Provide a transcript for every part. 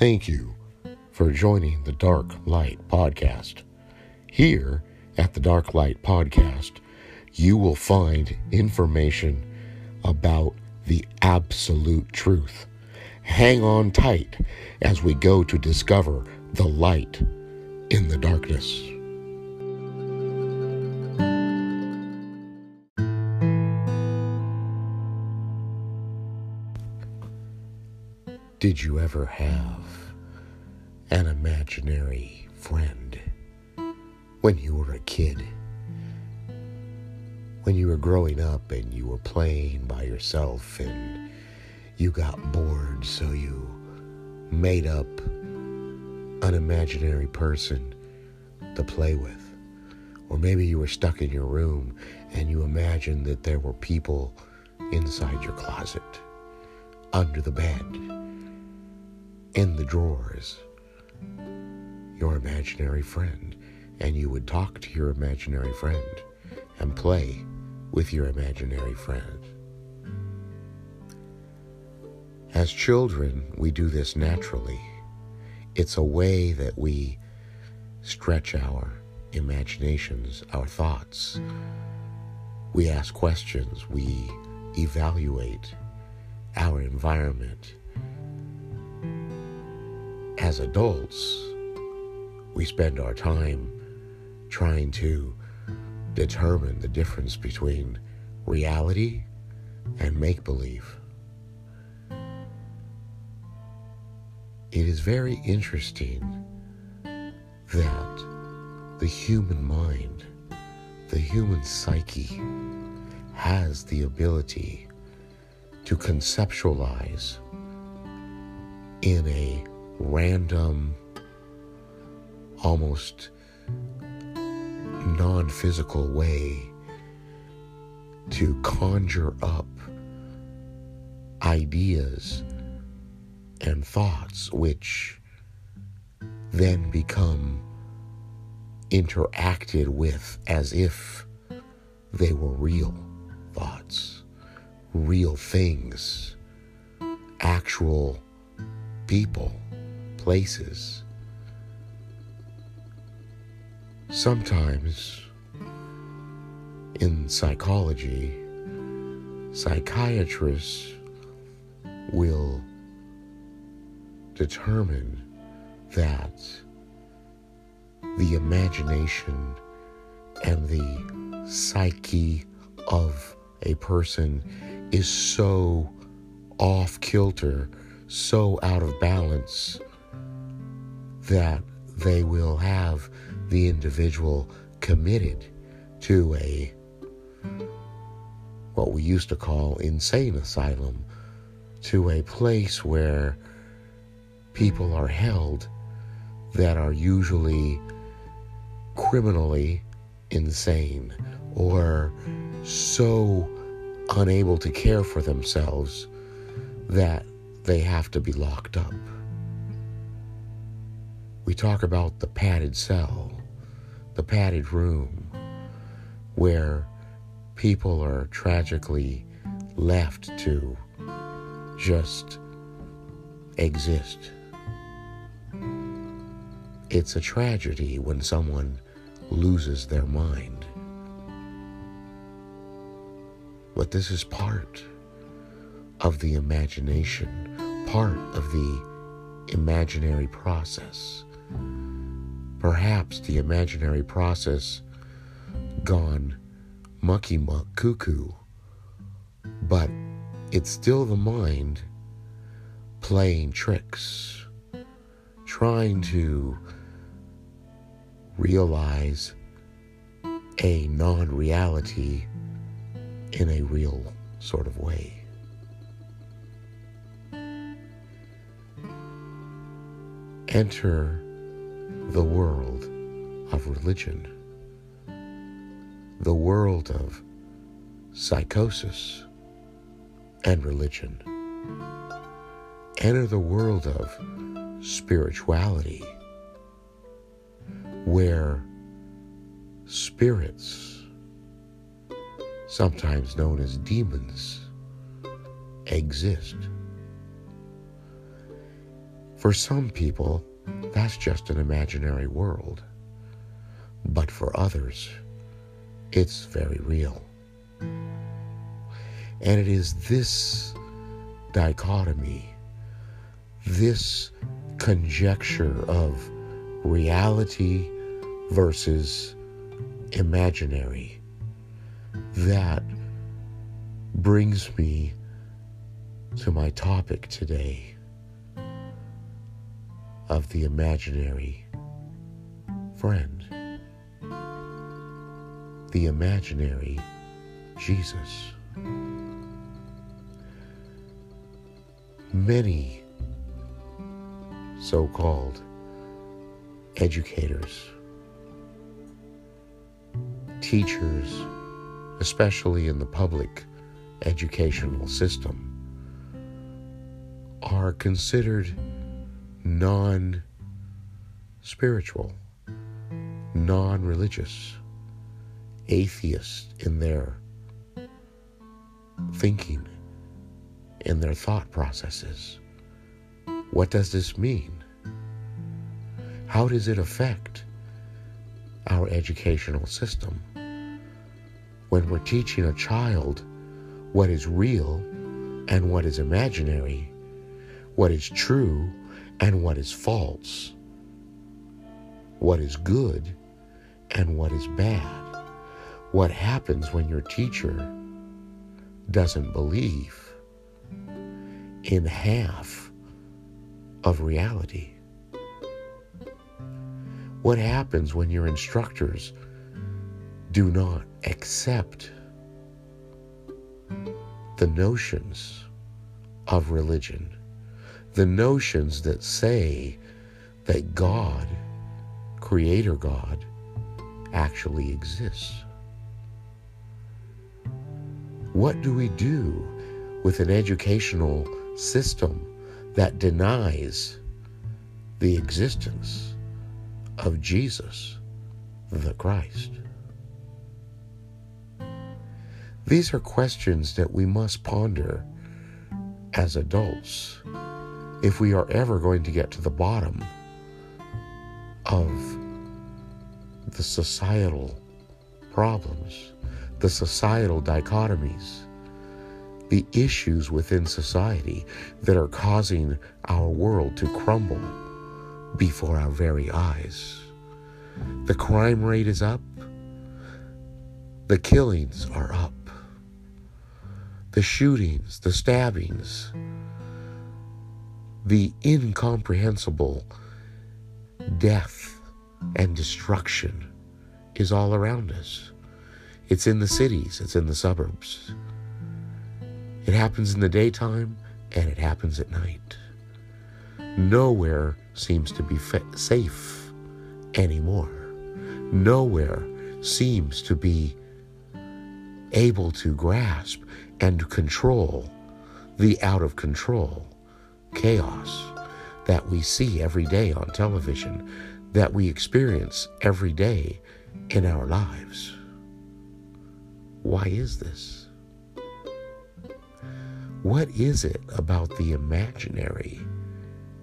Thank you for joining the Dark Light Podcast. Here at the Dark Light Podcast, you will find information about the absolute truth. Hang on tight as we go to discover the light in the darkness. Did you ever have an imaginary friend when you were a kid? When you were growing up and you were playing by yourself and you got bored, so you made up an imaginary person to play with. Or maybe you were stuck in your room and you imagined that there were people inside your closet, under the bed in the drawers your imaginary friend, and you would talk to your imaginary friend and play with your imaginary friend. As children, we do this naturally. It's a way that we stretch our imaginations, our thoughts. We ask questions, we evaluate our environment as adults, we spend our time trying to determine the difference between reality and make believe. It is very interesting that the human mind, the human psyche, has the ability to conceptualize in a random, almost non physical way to conjure up ideas and thoughts which then become interacted with as if they were real thoughts, real things, actual people places. Sometimes in psychology, psychiatrists will determine that the imagination and the psyche of a person is so off kilter, so out of balance that they will have the individual committed to a what we used to call insane asylum, to a place where people are held that are usually criminally insane or so unable to care for themselves that they have to be locked up. We talk about the padded cell, the padded room, where people are tragically left to just exist. It's a tragedy when someone loses their mind. But this is part of the imagination, part of the imaginary process perhaps the imaginary process gone mucky muck cuckoo, but it's still the mind playing tricks, trying to realize a non reality in a real sort of way. Enter the world of religion, the world of psychosis and religion. Enter the world of spirituality, where spirits, sometimes known as demons, exist. For some people, that's just an imaginary world. But for others, it's very real. And it is this dichotomy, this conjecture of reality versus imaginary that brings me to my topic today of the imaginary friend, the imaginary Jesus. Many so called educators, teachers, especially in the public educational system, are considered non spiritual, non religious, atheist in their thinking, in their thought processes. What does this mean? How does it affect our educational system? When we're teaching a child what is real and what is imaginary, what is true and what is false, what is good and what is bad, what happens when your teacher doesn't believe in half of reality. What happens when your instructors do not accept the notions of religion, the notions that say that God, Creator God, actually exists? What do we do with an educational system that denies the existence of Jesus the Christ? These are questions that we must ponder as adults if we are ever going to get to the bottom of the societal problems, the societal dichotomies, the issues within society that are causing our world to crumble before our very eyes. The crime rate is up, the killings are up, the shootings, the stabbings, the incomprehensible death and destruction is all around us. It's in the cities, it's in the suburbs. It happens in the daytime and it happens at night. Nowhere seems to be fa- safe anymore. Nowhere seems to be able to grasp and control the out of control chaos that we see every day on television, that we experience every day in our lives. Why is this? What is it about the imaginary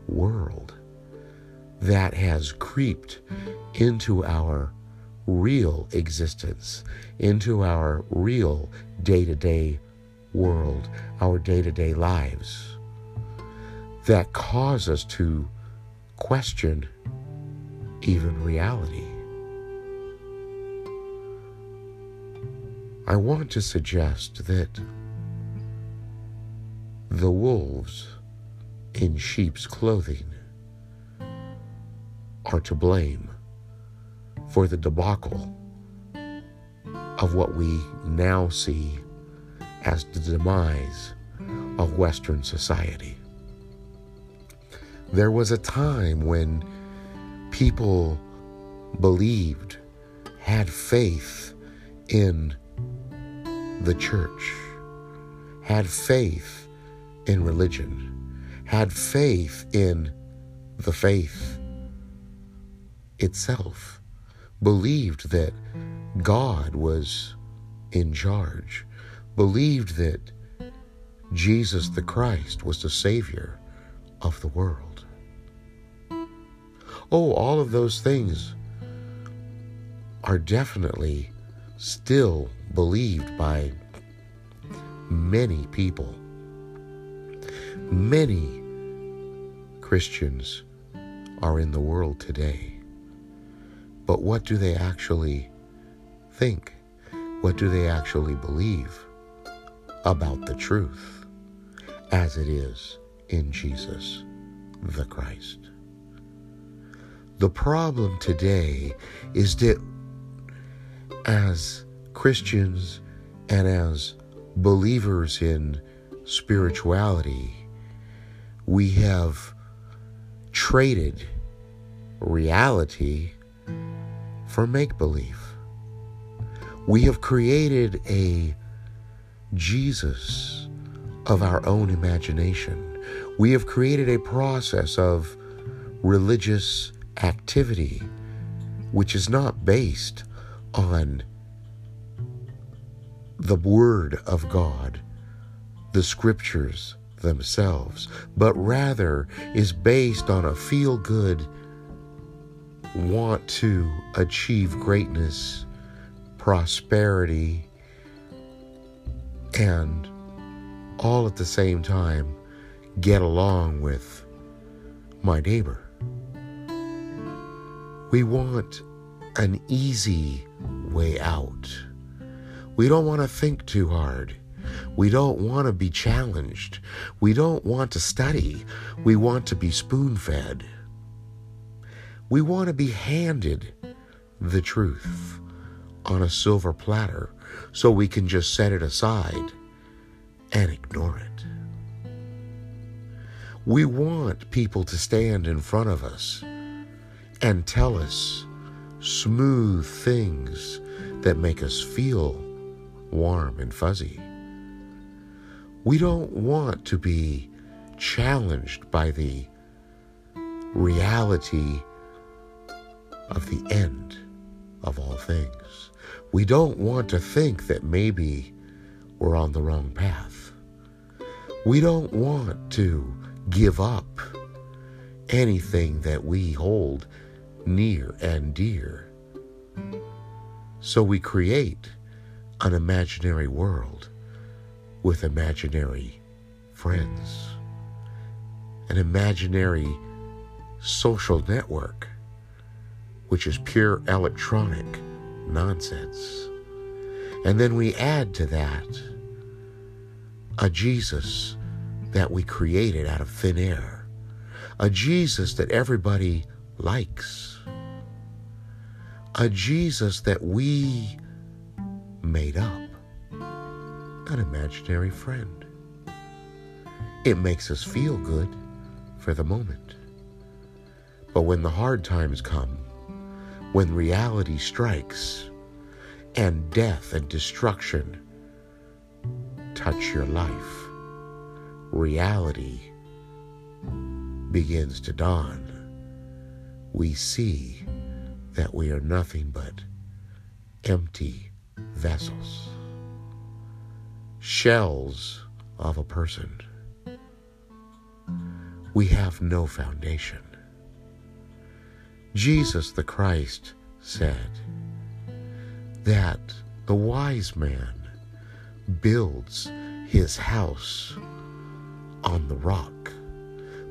world that has creeped into our real existence, into our real day to day world, our day to day lives, that cause us to question even reality? I want to suggest that the wolves in sheep's clothing are to blame for the debacle of what we now see as the demise of Western society. There was a time when people believed, had faith in the church, had faith in religion, had faith in the faith itself, believed that God was in charge, believed that Jesus the Christ was the Savior of the world. Oh, all of those things are definitely still believed by many people. Many Christians are in the world today. But what do they actually think? What do they actually believe about the truth as it is in Jesus the Christ? The problem today is that as Christians and as believers in spirituality, we have traded reality for make believe. We have created a Jesus of our own imagination. We have created a process of religious activity which is not based on the Word of God, the Scriptures themselves, but rather is based on a feel good want to achieve greatness, prosperity, and all at the same time get along with my neighbor. We want an easy way out. We don't want to think too hard. We don't want to be challenged. We don't want to study. We want to be spoon fed. We want to be handed the truth on a silver platter so we can just set it aside and ignore it. We want people to stand in front of us and tell us smooth things that make us feel warm and fuzzy. We don't want to be challenged by the reality of the end of all things. We don't want to think that maybe we're on the wrong path. We don't want to give up anything that we hold near and dear. So we create an imaginary world with imaginary friends, an imaginary social network, which is pure electronic nonsense. And then we add to that a Jesus that we created out of thin air, a Jesus that everybody likes, a Jesus that we made up, an imaginary friend. It makes us feel good for the moment. But when the hard times come, when reality strikes, and death and destruction touch your life, reality begins to dawn. We see that we are nothing but empty vessels, shells of a person. We have no foundation. Jesus the Christ said that the wise man builds his house on the rock,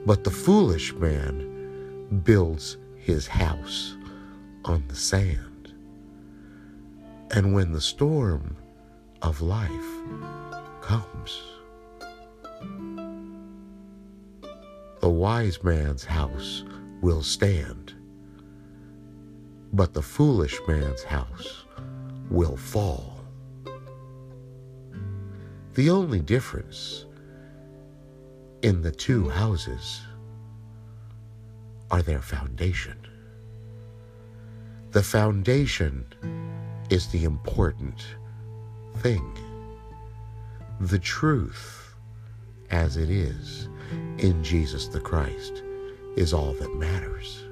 but the foolish man builds his house on the sand. And when the storm of life comes, the wise man's house will stand, but the foolish man's house will fall. The only difference in the two houses are their foundation. The foundation is the important thing. The truth, as it is in Jesus the Christ, is all that matters.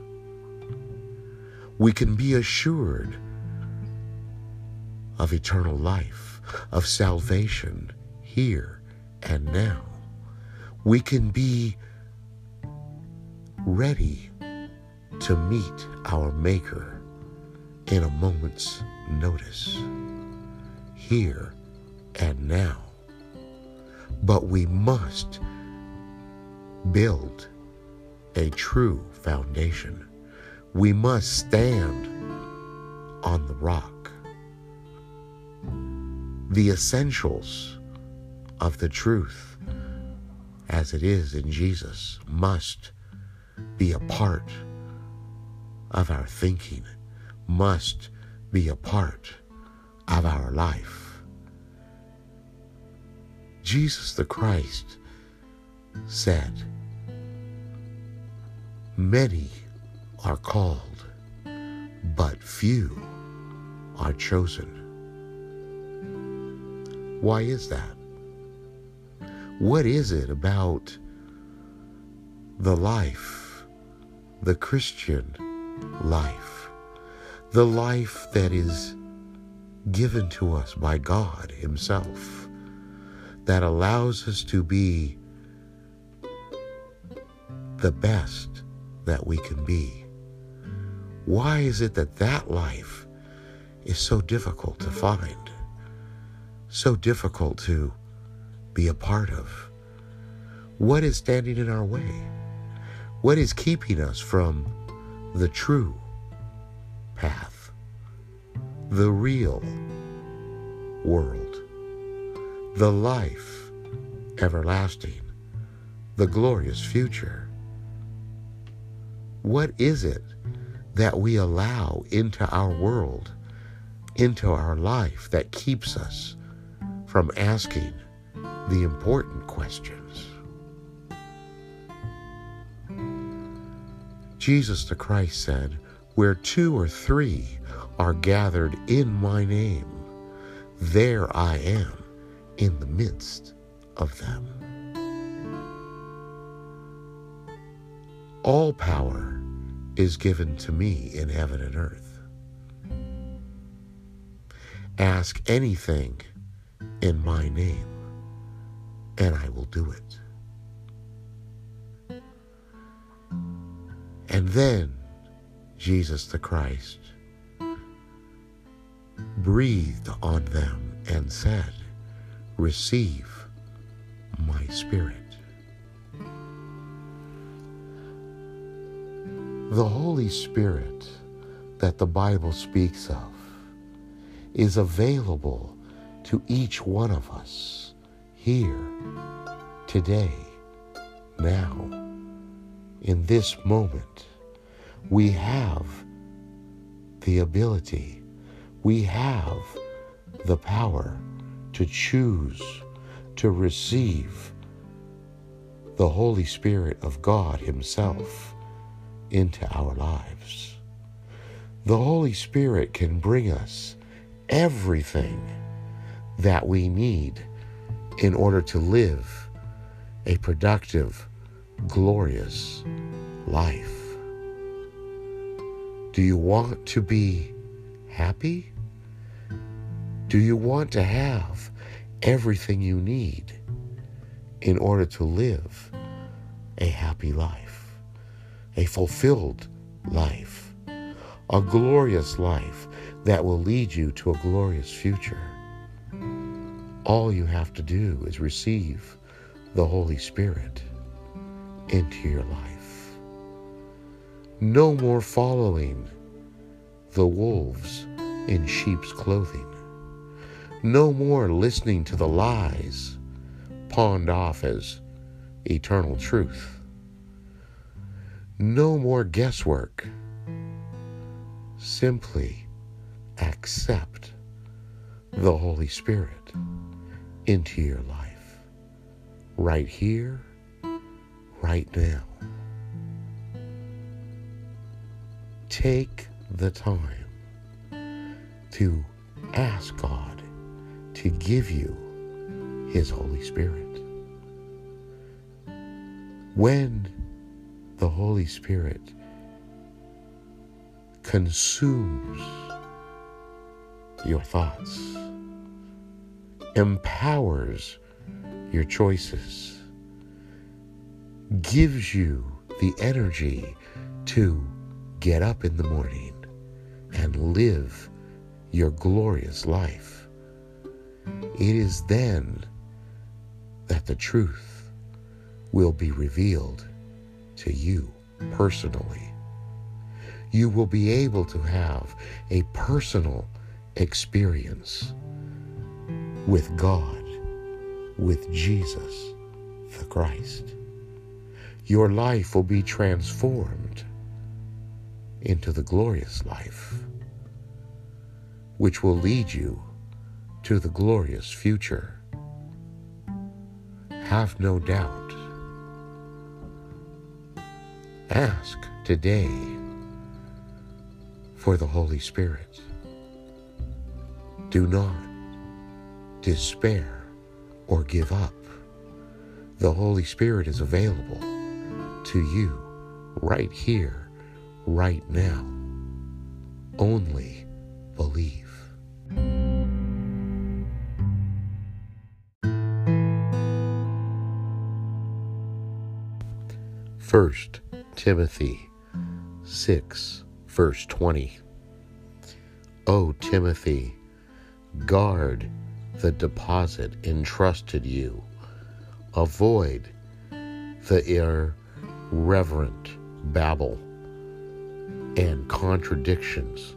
We can be assured of eternal life, of salvation here and now. We can be ready to meet our Maker in a moment's notice, here and now. But we must build a true foundation. We must stand on the rock. The essentials of the truth, as it is in Jesus, must be a part of our thinking, must be a part of our life. Jesus the Christ said, Many are called, but few are chosen. Why is that? What is it about the life, the Christian life, the life that is given to us by God Himself, that allows us to be the best that we can be. Why is it that that life is so difficult to find, so difficult to be a part of? What is standing in our way? What is keeping us from the true path, the real world, the life everlasting, the glorious future? What is it that we allow into our world, into our life, that keeps us from asking the important questions? Jesus the Christ said, Where two or three are gathered in my name, there I am in the midst of them. All power is given to me in heaven and earth. Ask anything in my name, and I will do it. And then Jesus the Christ breathed on them and said, Receive my spirit. The Holy Spirit that the Bible speaks of is available to each one of us here, today, now, in this moment. We have the ability, we have the power to choose to receive the Holy Spirit of God Himself into our lives. The Holy Spirit can bring us everything that we need in order to live a productive, glorious life. Do you want to be happy? Do you want to have everything you need in order to live a happy life? a fulfilled life, a glorious life that will lead you to a glorious future. All you have to do is receive the Holy Spirit into your life. No more following the wolves in sheep's clothing. No more listening to the lies pawned off as eternal truth. No more guesswork. Simply accept the Holy Spirit into your life right here, right now. Take the time to ask God to give you His Holy Spirit. When the Holy Spirit consumes your thoughts, empowers your choices, gives you the energy to get up in the morning and live your glorious life, it is then that the truth will be revealed to you personally. You will be able to have a personal experience with God, with Jesus the Christ. Your life will be transformed into the glorious life, which will lead you to the glorious future. Have no doubt. Ask today for the Holy Spirit. Do not despair or give up. The Holy Spirit is available to you right here, right now. Only believe. First Timothy 6, verse 20. O Timothy, guard the deposit entrusted you. Avoid the irreverent babble and contradictions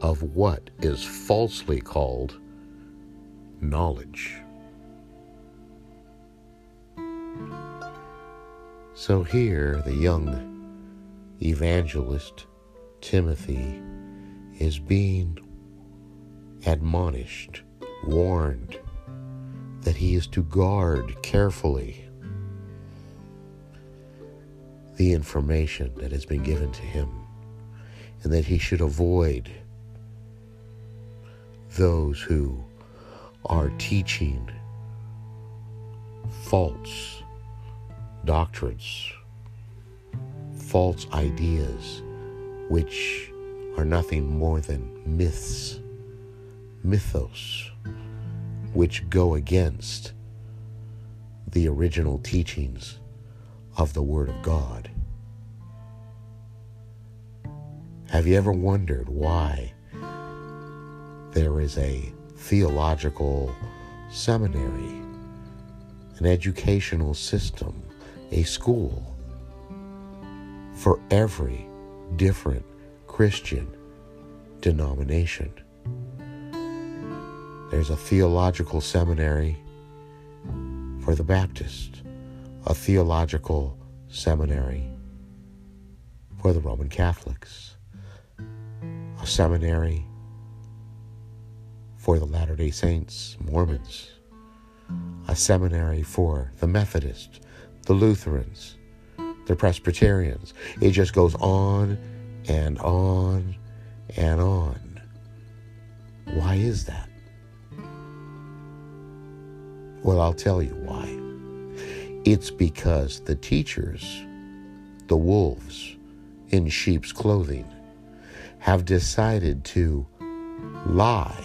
of what is falsely called knowledge. So here, the young evangelist Timothy is being admonished, warned that he is to guard carefully the information that has been given to him and that he should avoid those who are teaching false doctrines false ideas which are nothing more than myths, mythos, which go against the original teachings of the Word of God. Have you ever wondered why there is a theological seminary, an educational system, a school for every different Christian denomination. There's a theological seminary for the Baptist, a theological seminary for the Roman Catholics, seminary for the Latter day Saints, Mormons, a seminary for the Methodists, the Lutherans, the Presbyterians. It just goes on and on and on. Why is that? Well, I'll tell you why. It's because the teachers, the wolves in sheep's clothing, have decided to lie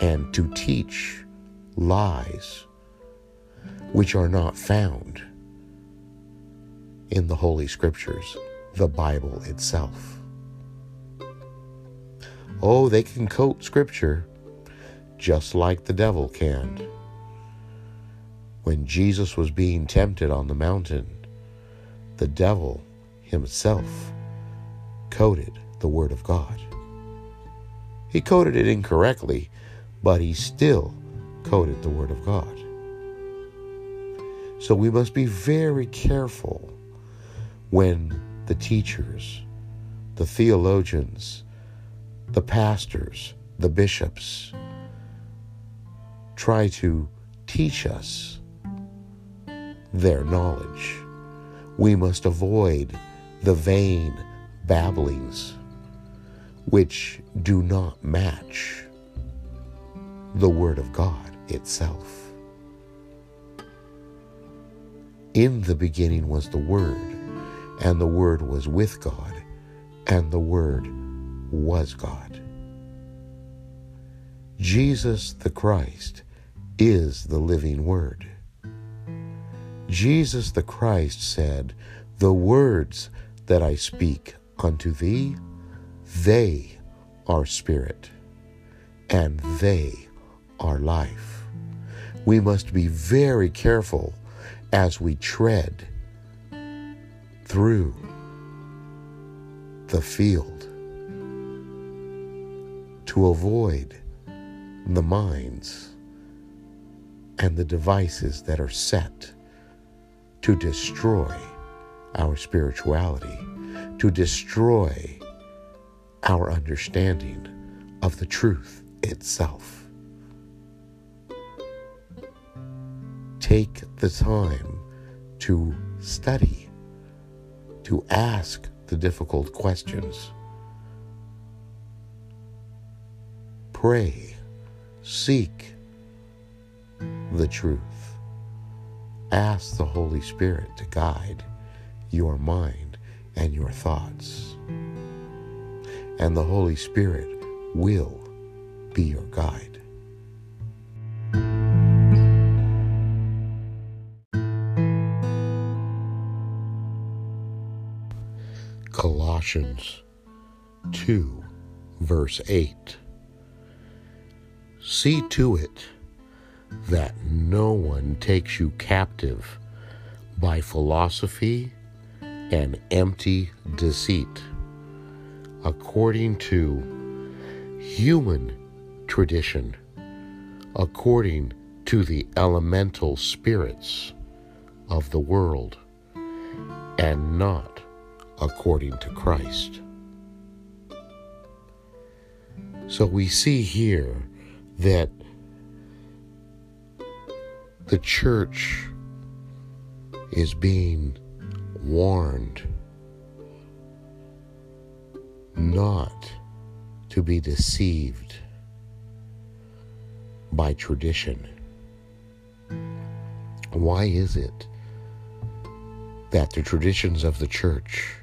and to teach lies which are not found in the Holy Scriptures, the Bible itself. Oh, they can quote Scripture just like the devil can. When Jesus was being tempted on the mountain, the devil himself quoted the Word of God. He quoted it incorrectly, but he still quoted the Word of God. So we must be very careful when the teachers, the theologians, the pastors, the bishops try to teach us their knowledge. We must avoid the vain babblings which do not match the Word of God itself. In the beginning was the Word and the Word was with God, and the Word was God. Jesus the Christ is the living Word. Jesus the Christ said, The words that I speak unto thee, they are spirit, and they are life. We must be very careful as we tread through the field to avoid the minds and the devices that are set to destroy our spirituality, to destroy our understanding of the truth itself. Take the time to study, to ask the difficult questions. Pray, seek the truth. Ask the Holy Spirit to guide your mind and your thoughts. And the Holy Spirit will be your guide. Colossians 2, verse 8. See to it that no one takes you captive by philosophy and empty deceit, according to human tradition, according to the elemental spirits of the world, and not according to Christ. So we see here that the church is being warned not to be deceived by tradition. Why is it that the traditions of the church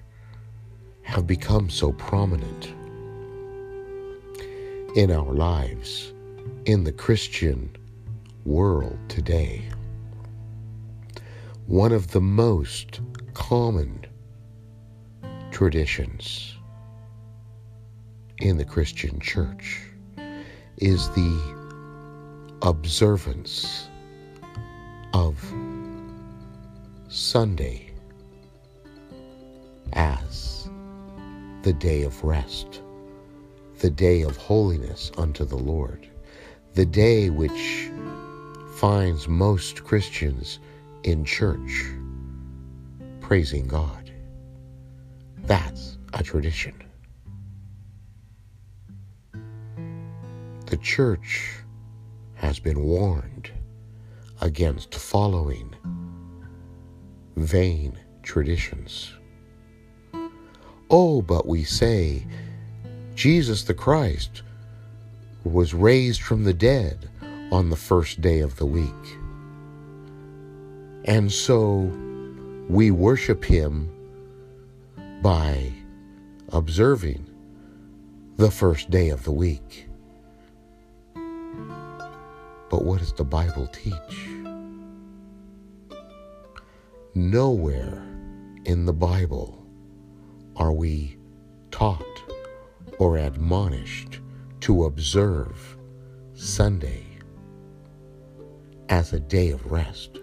have become so prominent in our lives, in the Christian world today? One of the most common traditions in the Christian church is the observance of Sunday as the day of rest, the day of holiness unto the Lord, the day which finds most Christians in church praising God. That's a tradition. The church has been warned against following vain traditions. Oh, but we say Jesus the Christ was raised from the dead on the first day of the week. And so we worship him by observing the first day of the week. But what does the Bible teach? Nowhere in the Bible are we taught or admonished to observe Sunday as a day of rest.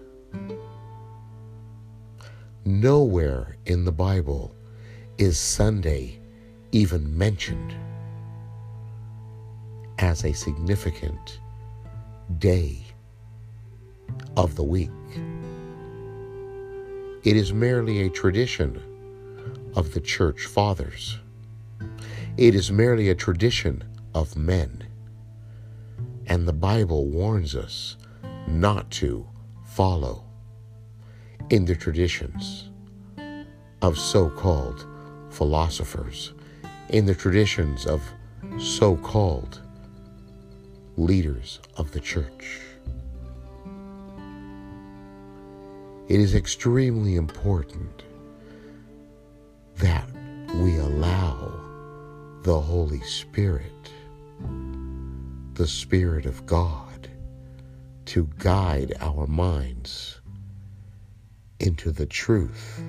Nowhere in the Bible is Sunday even mentioned as a significant day of the week. It is merely a tradition of the church fathers. It is merely a tradition of men. And the Bible warns us not to follow in the traditions of so called philosophers, in the traditions of so called leaders of the church. It is extremely important that we allow the Holy Spirit, the Spirit of God, to guide our minds into the truth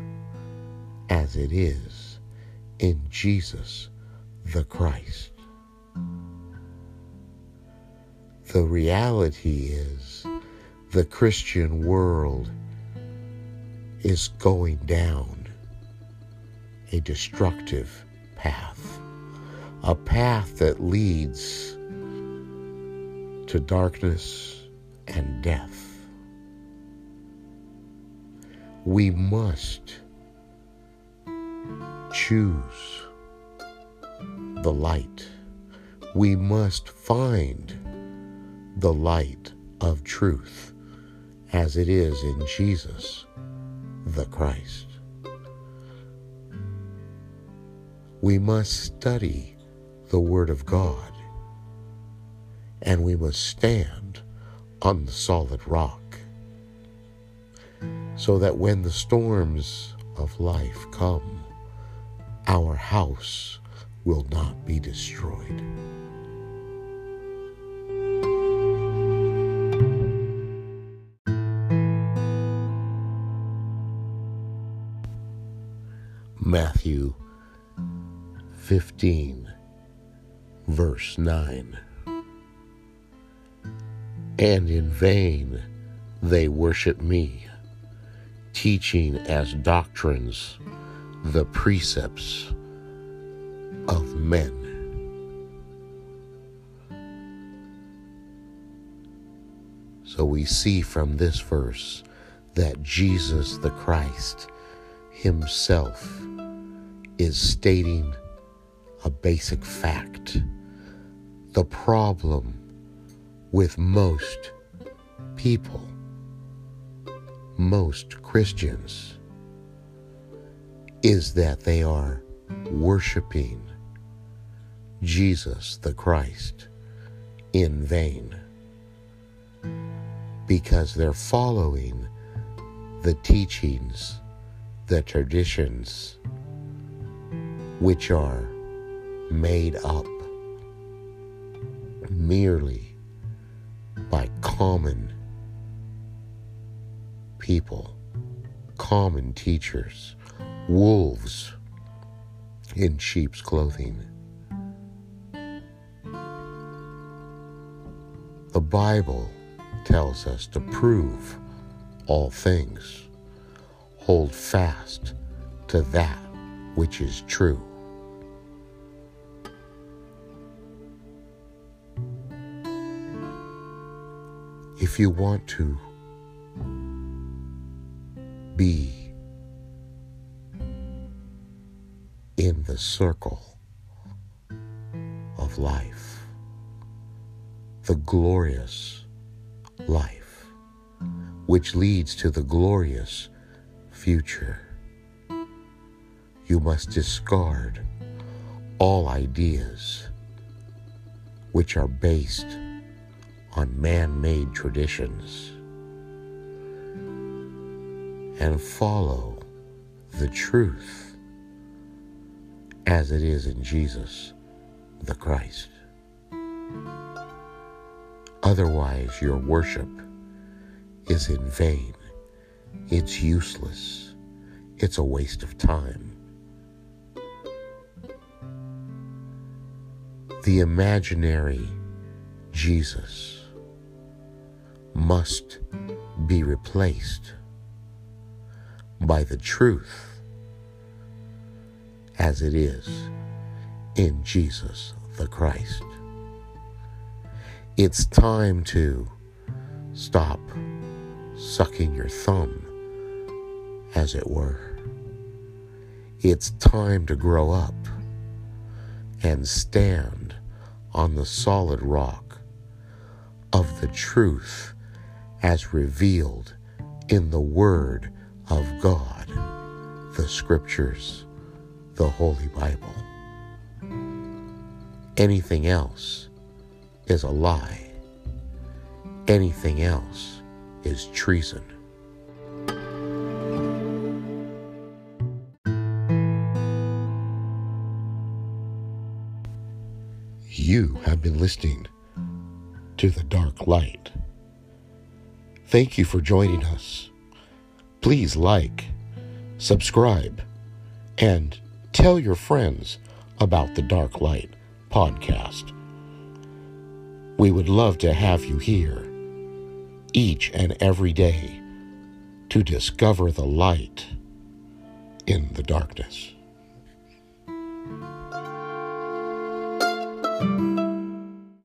as it is in Jesus the Christ. The reality is the Christian world is going down a destructive path, a path that leads to darkness and death. We must choose the light. We must find the light of truth as it is in Jesus the Christ. We must study the Word of God and we must stand on the solid rock so that when the storms of life come, our house will not be destroyed. Matthew 15, verse 9. And in vain they worship me, teaching as doctrines the precepts of men. So we see from this verse that Jesus the Christ himself is stating a basic fact. The problem with most people, most Christians, is that they are worshiping Jesus the Christ in vain because they're following the teachings, the traditions, which are made up merely by common people, common teachers, wolves in sheep's clothing. The Bible tells us to prove all things, hold fast to that which is true. If you want to be in the circle of life, the glorious life, which leads to the glorious future. You must discard all ideas which are based on man made traditions and follow the truth as it is in Jesus the Christ. Otherwise, your worship is in vain. It's useless. It's a waste of time. The imaginary Jesus must be replaced by the truth as it is in Jesus the Christ. It's time to stop sucking your thumb, as it were. It's time to grow up and stand on the solid rock of the truth as revealed in the Word of God, the Scriptures, the Holy Bible. Anything else is a lie. Anything else is treason. You have been listening to The Dark Light. Thank you for joining us. Please like, subscribe, and tell your friends about the Dark Light podcast. We would love to have you here each and every day to discover the light in the darkness.